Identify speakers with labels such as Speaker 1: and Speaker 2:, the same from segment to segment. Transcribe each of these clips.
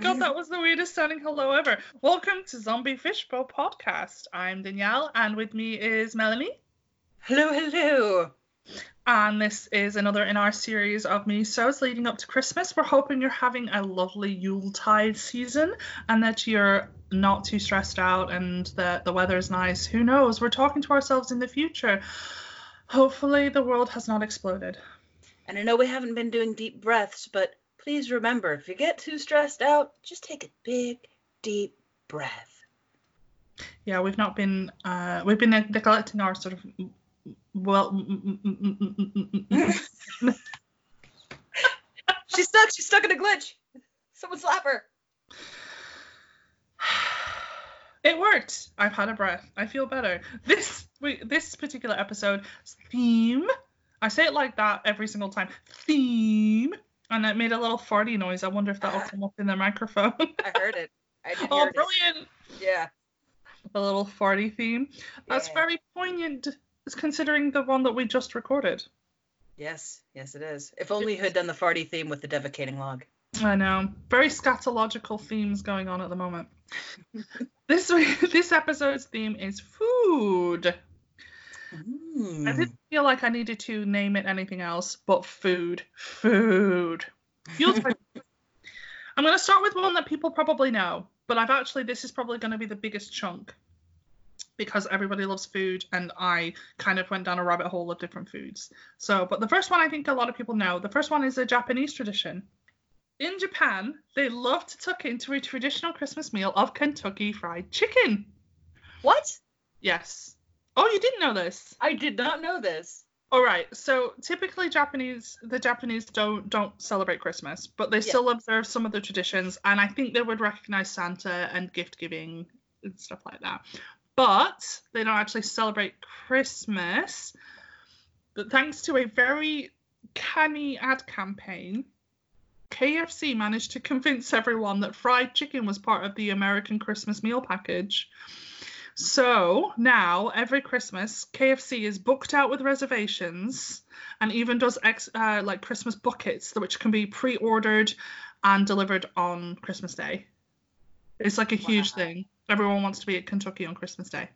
Speaker 1: god, that was the weirdest sounding hello ever. Welcome to Zombie Fishbowl Podcast. I'm Danielle, and with me is Melanie.
Speaker 2: Hello, hello.
Speaker 1: And this is another in our series of mini-sodes leading up to Christmas. We're hoping you're having a lovely Yuletide season and that you're not too stressed out and that the weather is nice. Who knows? We're talking to ourselves in the future. Hopefully, the world has not exploded.
Speaker 2: And I know we haven't been doing deep breaths, but please remember if you get too stressed out, just take a big, deep breath.
Speaker 1: Yeah, we've not been, uh, we've been neglecting our sort of well.
Speaker 2: she's stuck. She's stuck in a glitch. Someone slap her.
Speaker 1: It worked. I've had a breath. I feel better. This we, this particular episode theme. I say it like that every single time. Theme, and it made a little farty noise. I wonder if that'll come up in the microphone.
Speaker 2: I heard it. I
Speaker 1: oh, brilliant!
Speaker 2: It. Yeah.
Speaker 1: A little farty theme. That's
Speaker 2: Yeah.
Speaker 1: very poignant, considering the one that we just recorded.
Speaker 2: Yes, yes, it is. If only you had done the farty theme with the defecating log.
Speaker 1: I know. Very scatological themes going on at the moment. this this episode's theme is food. I
Speaker 2: Mm.
Speaker 1: didn't feel like I needed to name it anything else but food. Food. I'm going to start with one that people probably know, but I've actually, this is probably going to be the biggest chunk because everybody loves food and I kind of went down a rabbit hole of different foods. So, but the first one I think a lot of people know. The first one is a Japanese tradition. In Japan, they love to tuck into a traditional Christmas meal of Kentucky Fried Chicken.
Speaker 2: What?
Speaker 1: Yes. Oh, you didn't know this?
Speaker 2: I did not know this.
Speaker 1: All right. So typically Japanese the Japanese don't don't celebrate Christmas, but they
Speaker 2: Yeah.
Speaker 1: still observe some of the traditions and I think they would recognize Santa and gift giving and stuff like that. But they don't actually celebrate Christmas. But thanks to a very canny ad campaign, KFC managed to convince everyone that fried chicken was part of the American Christmas meal package. So now every Christmas, KFC is booked out with reservations, and even does ex- uh, like Christmas buckets, which can be pre-ordered and delivered on Christmas Day. It's like a huge thing. Everyone wants to be at Kentucky on Christmas Day.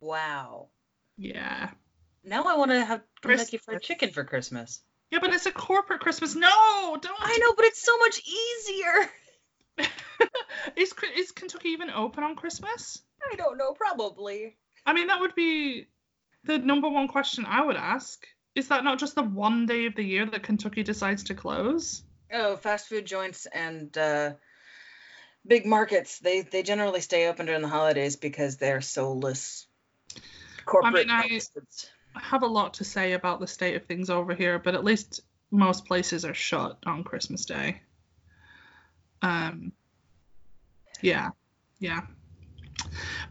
Speaker 2: Wow.
Speaker 1: Yeah.
Speaker 2: Now I want to have Kentucky
Speaker 1: Christmas.
Speaker 2: Fried Chicken for Christmas.
Speaker 1: Yeah, but it's a corporate Christmas. No, don't.
Speaker 2: I know, but it's so much easier.
Speaker 1: is is Kentucky even open on Christmas?
Speaker 2: I don't know, probably.
Speaker 1: I mean, that would be the number one question I would ask. Is that not just the one day of the year that Kentucky decides to close?
Speaker 2: Oh, fast food joints and uh, big markets, they, they generally stay open during the holidays because they're soulless corporate
Speaker 1: I-
Speaker 2: bastards.
Speaker 1: I have a lot to say about the state of things over here, but at least most places are shut on Christmas Day. Um, yeah, yeah.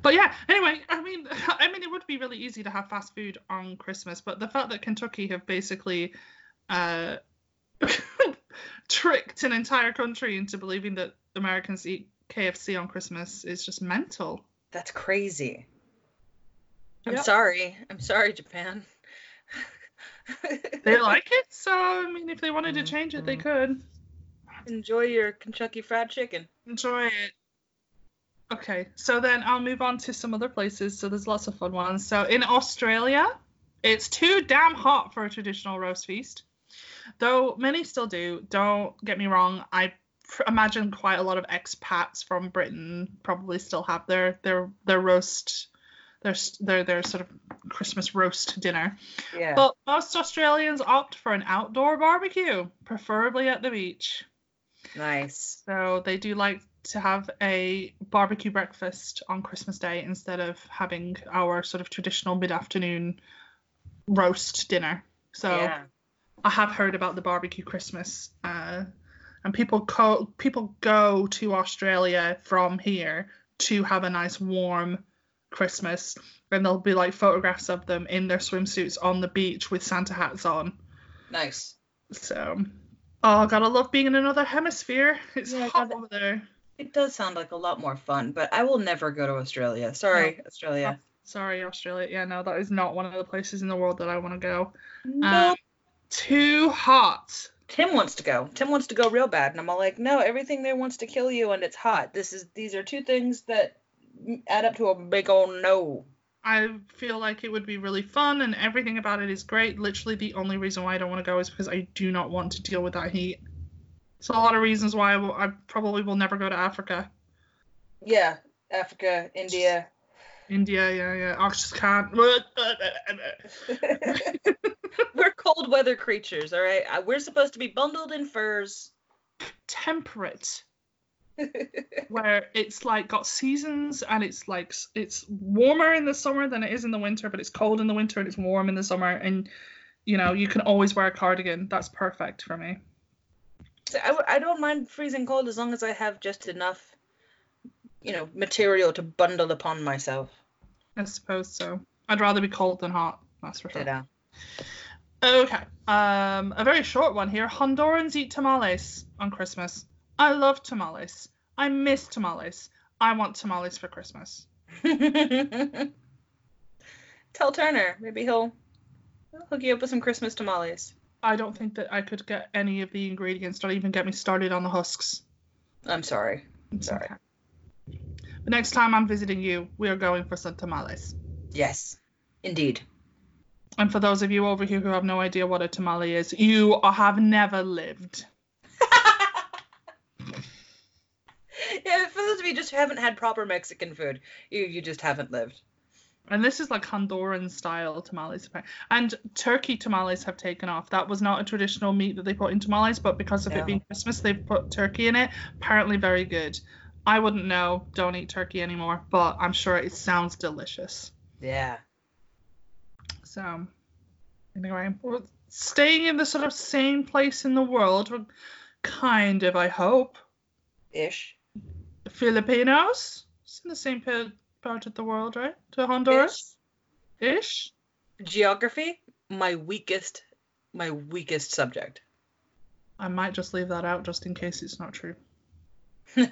Speaker 1: But yeah, anyway, I mean, I mean, it would be really easy to have fast food on Christmas, but the fact that Kentucky have basically uh, tricked an entire country into believing that Americans eat KFC on Christmas is just mental.
Speaker 2: That's crazy. I'm
Speaker 1: Yep.
Speaker 2: sorry. I'm sorry, Japan.
Speaker 1: They like it, so I mean, if they wanted to change it, they could.
Speaker 2: Enjoy your Kentucky Fried Chicken.
Speaker 1: enjoy it. Okay, so then I'll move on to some other places. So there's lots of fun ones. So in Australia, it's too damn hot for a traditional roast feast. Though many still do. Don't get me wrong. I pr- imagine quite a lot of expats from Britain probably still have their their their roast their their their sort of Christmas roast dinner.
Speaker 2: Yeah.
Speaker 1: But most Australians opt for an outdoor barbecue, preferably at the beach.
Speaker 2: nice.
Speaker 1: So they do like to have a barbecue breakfast on Christmas Day instead of having our sort of traditional mid-afternoon roast dinner. So
Speaker 2: yeah.
Speaker 1: I have heard about the barbecue Christmas, uh, and people co- people go to Australia from here to have a nice warm Christmas, and there'll be like photographs of them in their swimsuits on the beach with Santa hats on.
Speaker 2: Nice.
Speaker 1: So, oh, gotta love being in another hemisphere. It's
Speaker 2: Yeah,
Speaker 1: hot over there.
Speaker 2: It does sound like a lot more fun, but I will never go to Australia. Sorry, Australia.
Speaker 1: Sorry, Australia. Yeah, no, that is not one of the places in the world that I want to go. Um, too hot.
Speaker 2: Tim wants to go. Tim wants to go real bad, and I'm all like, no, everything there wants to kill you, and it's hot. This is these are two things that add up to a big old no.
Speaker 1: I feel like it would be really fun and everything about it is great. Literally, the only reason why I don't want to go is because I do not want to deal with that heat. So a lot of reasons why I, will, I probably will never go to Africa.
Speaker 2: Yeah, Africa, India.
Speaker 1: India, yeah, yeah. I just can't.
Speaker 2: We're cold weather creatures, all right. Uh, we're supposed to be bundled in furs.
Speaker 1: Temperate. where it's like got seasons and it's like it's warmer in the summer than it is in the winter, but it's cold in the winter and it's warm in the summer, and you know you can always wear a cardigan. That's perfect for me.
Speaker 2: I, I don't mind freezing cold as long as I have just enough, you know, material to bundle upon myself.
Speaker 1: I suppose so. I'd rather be cold than hot. That's for sure.
Speaker 2: Yeah.
Speaker 1: Okay. Um, a very short one here. Hondurans eat tamales on Christmas. I love tamales. I miss tamales. I want tamales for Christmas.
Speaker 2: Tell Turner. Maybe he'll, he'll hook you up with some Christmas tamales.
Speaker 1: I don't think that I could get any of the ingredients. Don't even get me started on the husks.
Speaker 2: I'm sorry. I'm sorry. Okay.
Speaker 1: But next time I'm visiting you, we are going for some tamales.
Speaker 2: Yes, indeed.
Speaker 1: And for those of you over here who have no idea what a tamale is, you have never lived.
Speaker 2: yeah, for those of you just who haven't had proper Mexican food, you you just haven't lived.
Speaker 1: And this is like Honduran style tamales. And turkey tamales have taken off. That was not a traditional meat that they put in tamales, but because of it being Christmas, they've put turkey in it. Apparently, very good. I wouldn't know. Don't eat turkey anymore, but I'm sure it sounds delicious.
Speaker 2: Yeah.
Speaker 1: So, anyway, we're staying in the sort of same place in the world. Kind of, I hope.
Speaker 2: Ish.
Speaker 1: Filipinos. It's in the same part of the world, right? To Honduras. Ish.
Speaker 2: Geography, my weakest, my weakest subject.
Speaker 1: I might just leave that out just in case it's not true.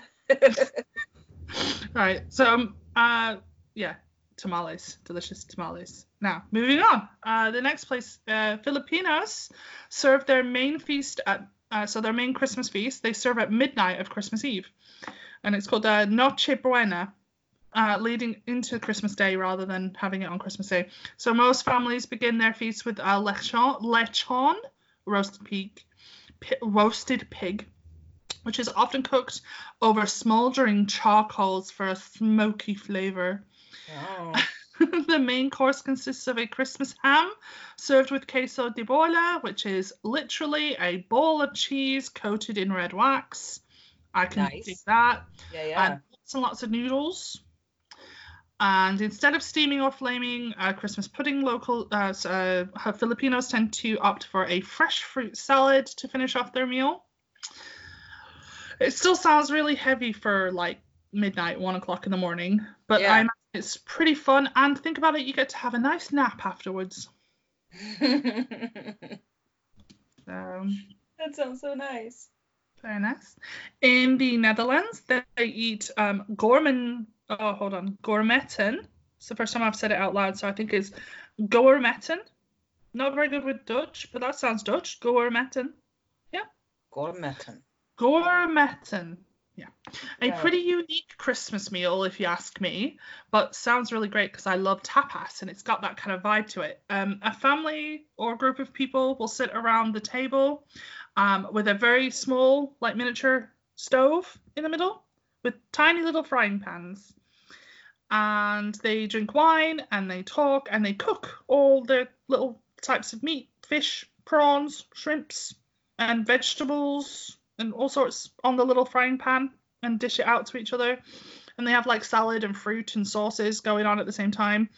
Speaker 1: right. So, um, uh, yeah, tamales, delicious tamales. Now, moving on. Uh, the next place, uh, Filipinos serve their main feast at, uh, so their main Christmas feast, they serve at midnight of Christmas Eve. And it's called uh, Noche Buena, uh, leading into Christmas Day rather than having it on Christmas Day. So most families begin their feast with a lechon, lechon roasted pig, pi- roasted pig, which is often cooked over smoldering charcoals for a smoky flavor. Oh. the main course consists of a Christmas ham served with queso de bola, which is literally a ball of cheese coated in red wax. I can nice. do that.
Speaker 2: Yeah, yeah.
Speaker 1: And lots and lots of noodles. And instead of steaming or flaming uh, Christmas pudding, local uh, uh, Filipinos tend to opt for a fresh fruit salad to finish off their meal. It still sounds really heavy for like midnight, one o'clock in the morning, but yeah. I'm it's pretty fun, and think about it, you get to have a nice nap afterwards. um,
Speaker 2: that sounds so nice.
Speaker 1: Very nice. In the Netherlands, they eat um, gourmet. Oh, hold on, gourmetten. It's the first time I've said it out loud, so I think it's gourmetten. Not very good with Dutch, but that sounds Dutch. Gourmetten. Yeah.
Speaker 2: Gourmetten.
Speaker 1: Gourmetten. Yeah. A pretty unique Christmas meal, if you ask me, but sounds really great because I love tapas and it's got that kind of vibe to it. Um, a family or group of people will sit around the table um, with a very small, like miniature stove in the middle with tiny little frying pans. And they drink wine and they talk and they cook all the little types of meat fish, prawns, shrimps, and vegetables and all sorts on the little frying pan and dish it out to each other. And they have like salad and fruit and sauces going on at the same time.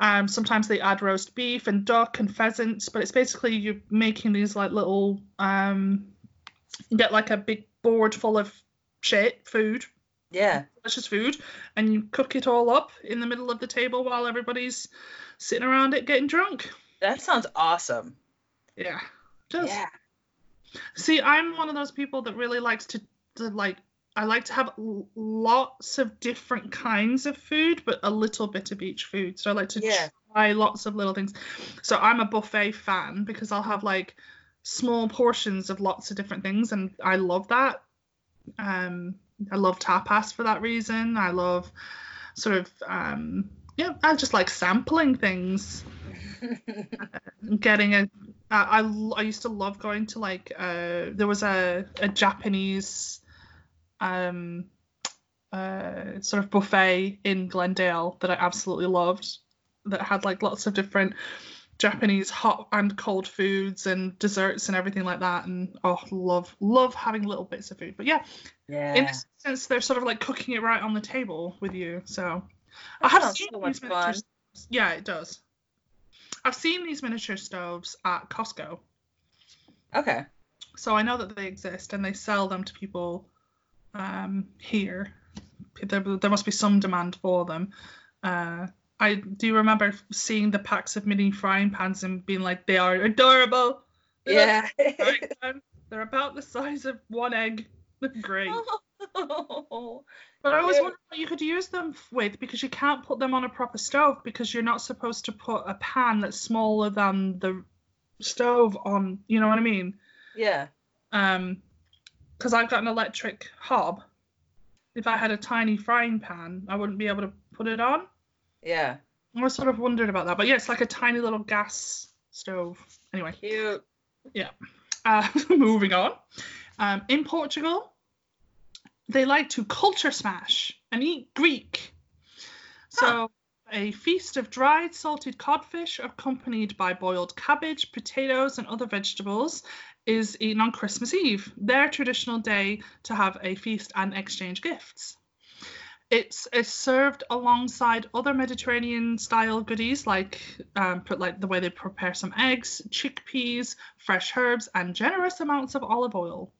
Speaker 1: Um, sometimes they add roast beef and duck and pheasants, but it's basically you're making these like little um, you get like a big board full of shit food.
Speaker 2: Yeah.
Speaker 1: Delicious food, and you cook it all up in the middle of the table while everybody's sitting around it getting drunk.
Speaker 2: That sounds awesome.
Speaker 1: Yeah.
Speaker 2: Just, yeah.
Speaker 1: See, I'm one of those people that really likes to, to like I like to have lots of different kinds of food, but a little bit of each food. So I like to yeah. try lots of little things. So I'm a buffet fan because I'll have like small portions of lots of different things, and I love that. Um, I love tapas for that reason. I love sort of um, yeah, I just like sampling things. getting a I, I, I used to love going to like uh there was a, a Japanese um uh sort of buffet in Glendale that I absolutely loved that had like lots of different Japanese hot and cold foods and desserts and everything like that and oh love love having little bits of food but yeah
Speaker 2: yeah
Speaker 1: in a sense they're sort of like cooking it right on the table with you so
Speaker 2: That
Speaker 1: I have seen
Speaker 2: so
Speaker 1: these miniature
Speaker 2: fun.
Speaker 1: Yeah, it does. I've seen these miniature stoves at Costco,
Speaker 2: okay
Speaker 1: so I know that they exist and they sell them to people um, here. There, there must be some demand for them. Uh, I do remember seeing the packs of mini frying pans and being like, they are adorable. They look
Speaker 2: yeah.
Speaker 1: They're about the size of one egg. They're great. But I always
Speaker 2: Okay.
Speaker 1: wondered what you could use them with because you can't put them on a proper stove because you're not supposed to put a pan that's smaller than the stove on. You know what I mean?
Speaker 2: yeah
Speaker 1: Um, because I've got an electric hob. If I had a tiny frying pan, I wouldn't be able to put it on.
Speaker 2: Yeah
Speaker 1: I was sort of wondering about that, but yeah, it's like a tiny little gas stove. Anyway,
Speaker 2: cute
Speaker 1: uh, moving on. Um, in Portugal, they like to culture smash and eat Greek. So, a feast of dried salted codfish accompanied by boiled cabbage, potatoes, and other vegetables is eaten on Christmas Eve, their traditional day to have a feast and exchange gifts. It's, it's served alongside other Mediterranean style goodies like um, put like the way they prepare some eggs, chickpeas, fresh herbs, and generous amounts of olive oil.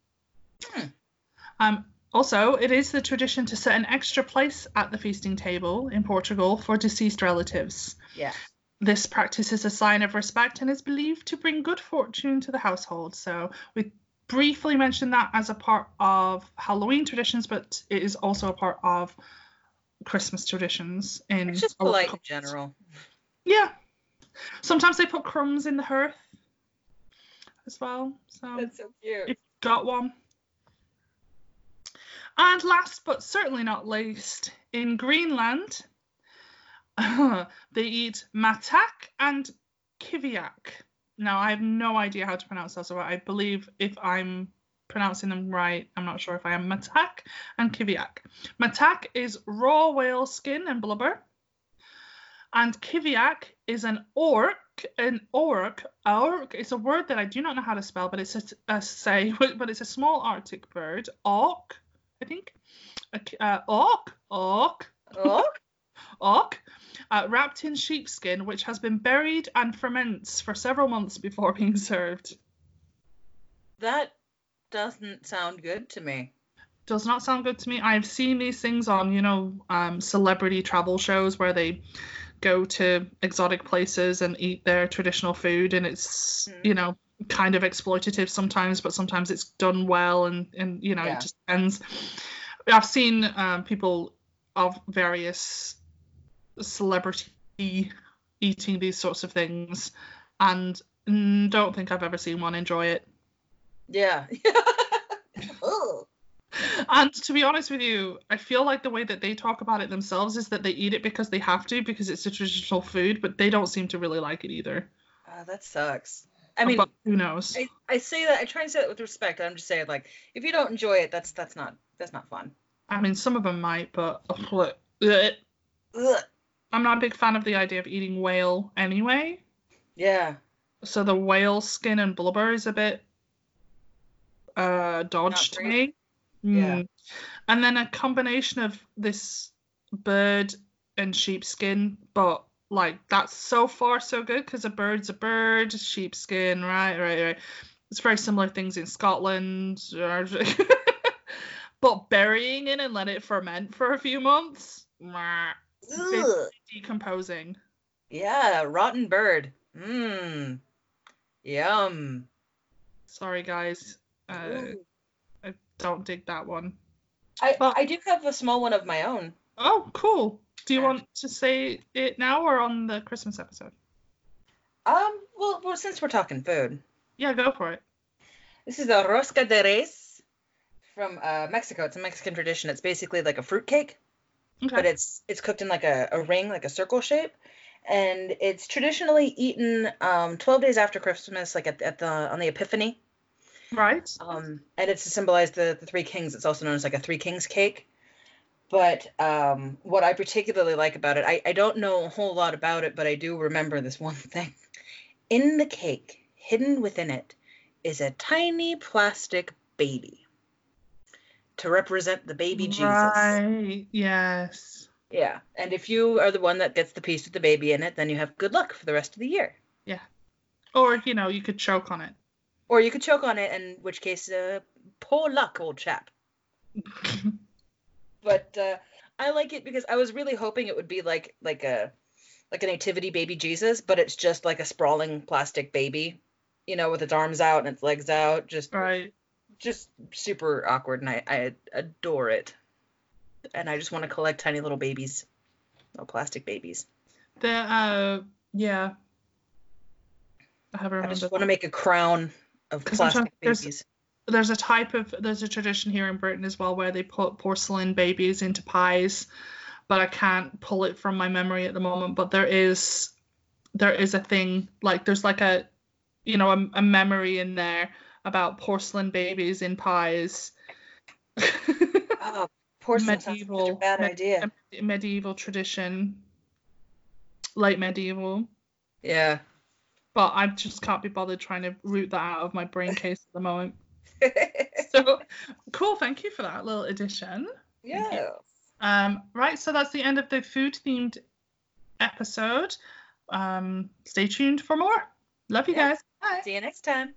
Speaker 2: Hmm.
Speaker 1: Um, also, it is the tradition to set an extra place at the feasting table in Portugal for deceased relatives.
Speaker 2: yeah
Speaker 1: This practice is a sign of respect and is believed to bring good fortune to the household. So we briefly mentioned that as a part of Halloween traditions, but it is also a part of Christmas traditions. In
Speaker 2: it's just polite in general
Speaker 1: Yeah. Sometimes they put crumbs in the hearth as well. So
Speaker 2: that's so cute
Speaker 1: if you've got one. And last but certainly not least, in Greenland, they eat matak and kiviak. Now, I have no idea how to pronounce those, so I believe if I'm pronouncing them right, I'm not sure if I am matak and kiviak. Matak is raw whale skin and blubber, and kiviak is an auk. An auk, auk is a word that I do not know how to spell, but it's a, a say, but it's a small Arctic bird. Auk, I think. Uh, auk, auk,
Speaker 2: oh
Speaker 1: auk, uh, wrapped in sheepskin, which has been buried and ferments for several months before being served.
Speaker 2: that doesn't sound good to me
Speaker 1: Does not sound good to me. I've seen these things on, you know, um, celebrity travel shows where they go to exotic places and eat their traditional food, and it's,
Speaker 2: Mm.
Speaker 1: you know, kind of exploitative sometimes, but sometimes it's done well, and and you know,
Speaker 2: Yeah.
Speaker 1: it just ends. I've seen um, people of various celebrity eating these sorts of things, and don't think I've ever seen one enjoy it.
Speaker 2: yeah Ugh.
Speaker 1: And to be honest with you, I feel like the way that they talk about it themselves is that they eat it because they have to, because it's a traditional food, but they don't seem to really like it either.
Speaker 2: Ah, that sucks i mean
Speaker 1: but who knows?
Speaker 2: I, I say that I try and say that with respect. I'm just saying like if you don't enjoy it, that's that's not that's not fun.
Speaker 1: I mean, some of them might, but ugh, ugh.
Speaker 2: Ugh.
Speaker 1: I'm not a big fan of the idea of eating whale anyway.
Speaker 2: Yeah.
Speaker 1: So the whale skin and blubber is a bit uh dodged to me.
Speaker 2: Yeah.
Speaker 1: Mm. And then a combination of this bird and sheepskin, but like that's so far so good because a bird's a bird, sheepskin, right, right, right. It's very similar things in Scotland. but burying it and let it ferment for a few months,
Speaker 2: Ugh.
Speaker 1: Decomposing.
Speaker 2: Yeah. Rotten bird. Mmm. Yum.
Speaker 1: Sorry guys, uh, I don't dig that one.
Speaker 2: I
Speaker 1: well-
Speaker 2: I do have a small one of my own.
Speaker 1: Oh, cool. Do you want to say it now or on the Christmas episode?
Speaker 2: Um. Well, well, since we're talking food,
Speaker 1: Yeah, go for it.
Speaker 2: This is a rosca de reyes from uh, Mexico. It's a Mexican tradition. It's basically like a fruit cake,
Speaker 1: Okay.
Speaker 2: but it's it's cooked in like a, a ring, like a circle shape, and it's traditionally eaten um, 12 days after Christmas, like at, at the on the Epiphany.
Speaker 1: right.
Speaker 2: Um, and it's to symbolize the, the three kings. It's also known as like a three kings cake. But um, what I particularly like about it, I, I don't know a whole lot about it, but I do remember this one thing. In the cake, hidden within it, is a tiny plastic baby to represent the baby Jesus.
Speaker 1: Right. Yes.
Speaker 2: Yeah. And if you are the one that gets the piece with the baby in it, then you have good luck for the rest of the year. Yeah.
Speaker 1: Or you know, you could choke on it.
Speaker 2: Or you could choke on it, in which case, uh, poor luck, old chap. but uh, I like it because I was really hoping it would be like like a like a nativity baby Jesus, but it's just like a sprawling plastic baby, you know, with its arms out and its legs out, just
Speaker 1: right.
Speaker 2: Just super awkward, and I I adore it, and I just want to collect tiny little babies, little plastic babies.
Speaker 1: The uh yeah. I have
Speaker 2: I just want to make a crown of plastic
Speaker 1: there's-
Speaker 2: babies.
Speaker 1: there's a type of there's a tradition here in Britain as well where they put porcelain babies into pies, but I can't pull it from my memory at the moment. But there is there is a thing like there's like a you know a, a memory in there about porcelain babies in pies.
Speaker 2: Oh, porcelain sounds like such a
Speaker 1: medieval
Speaker 2: bad
Speaker 1: med-
Speaker 2: idea.
Speaker 1: medieval tradition, late medieval.
Speaker 2: Yeah.
Speaker 1: But I just can't be bothered trying to root that out of my brain case at the moment. So cool, thank you for that little addition.
Speaker 2: yeah.
Speaker 1: Um, right, so that's the end of the food themed episode. Um, stay tuned for more. Love you
Speaker 2: Yeah.
Speaker 1: guys. Bye.
Speaker 2: See you next time.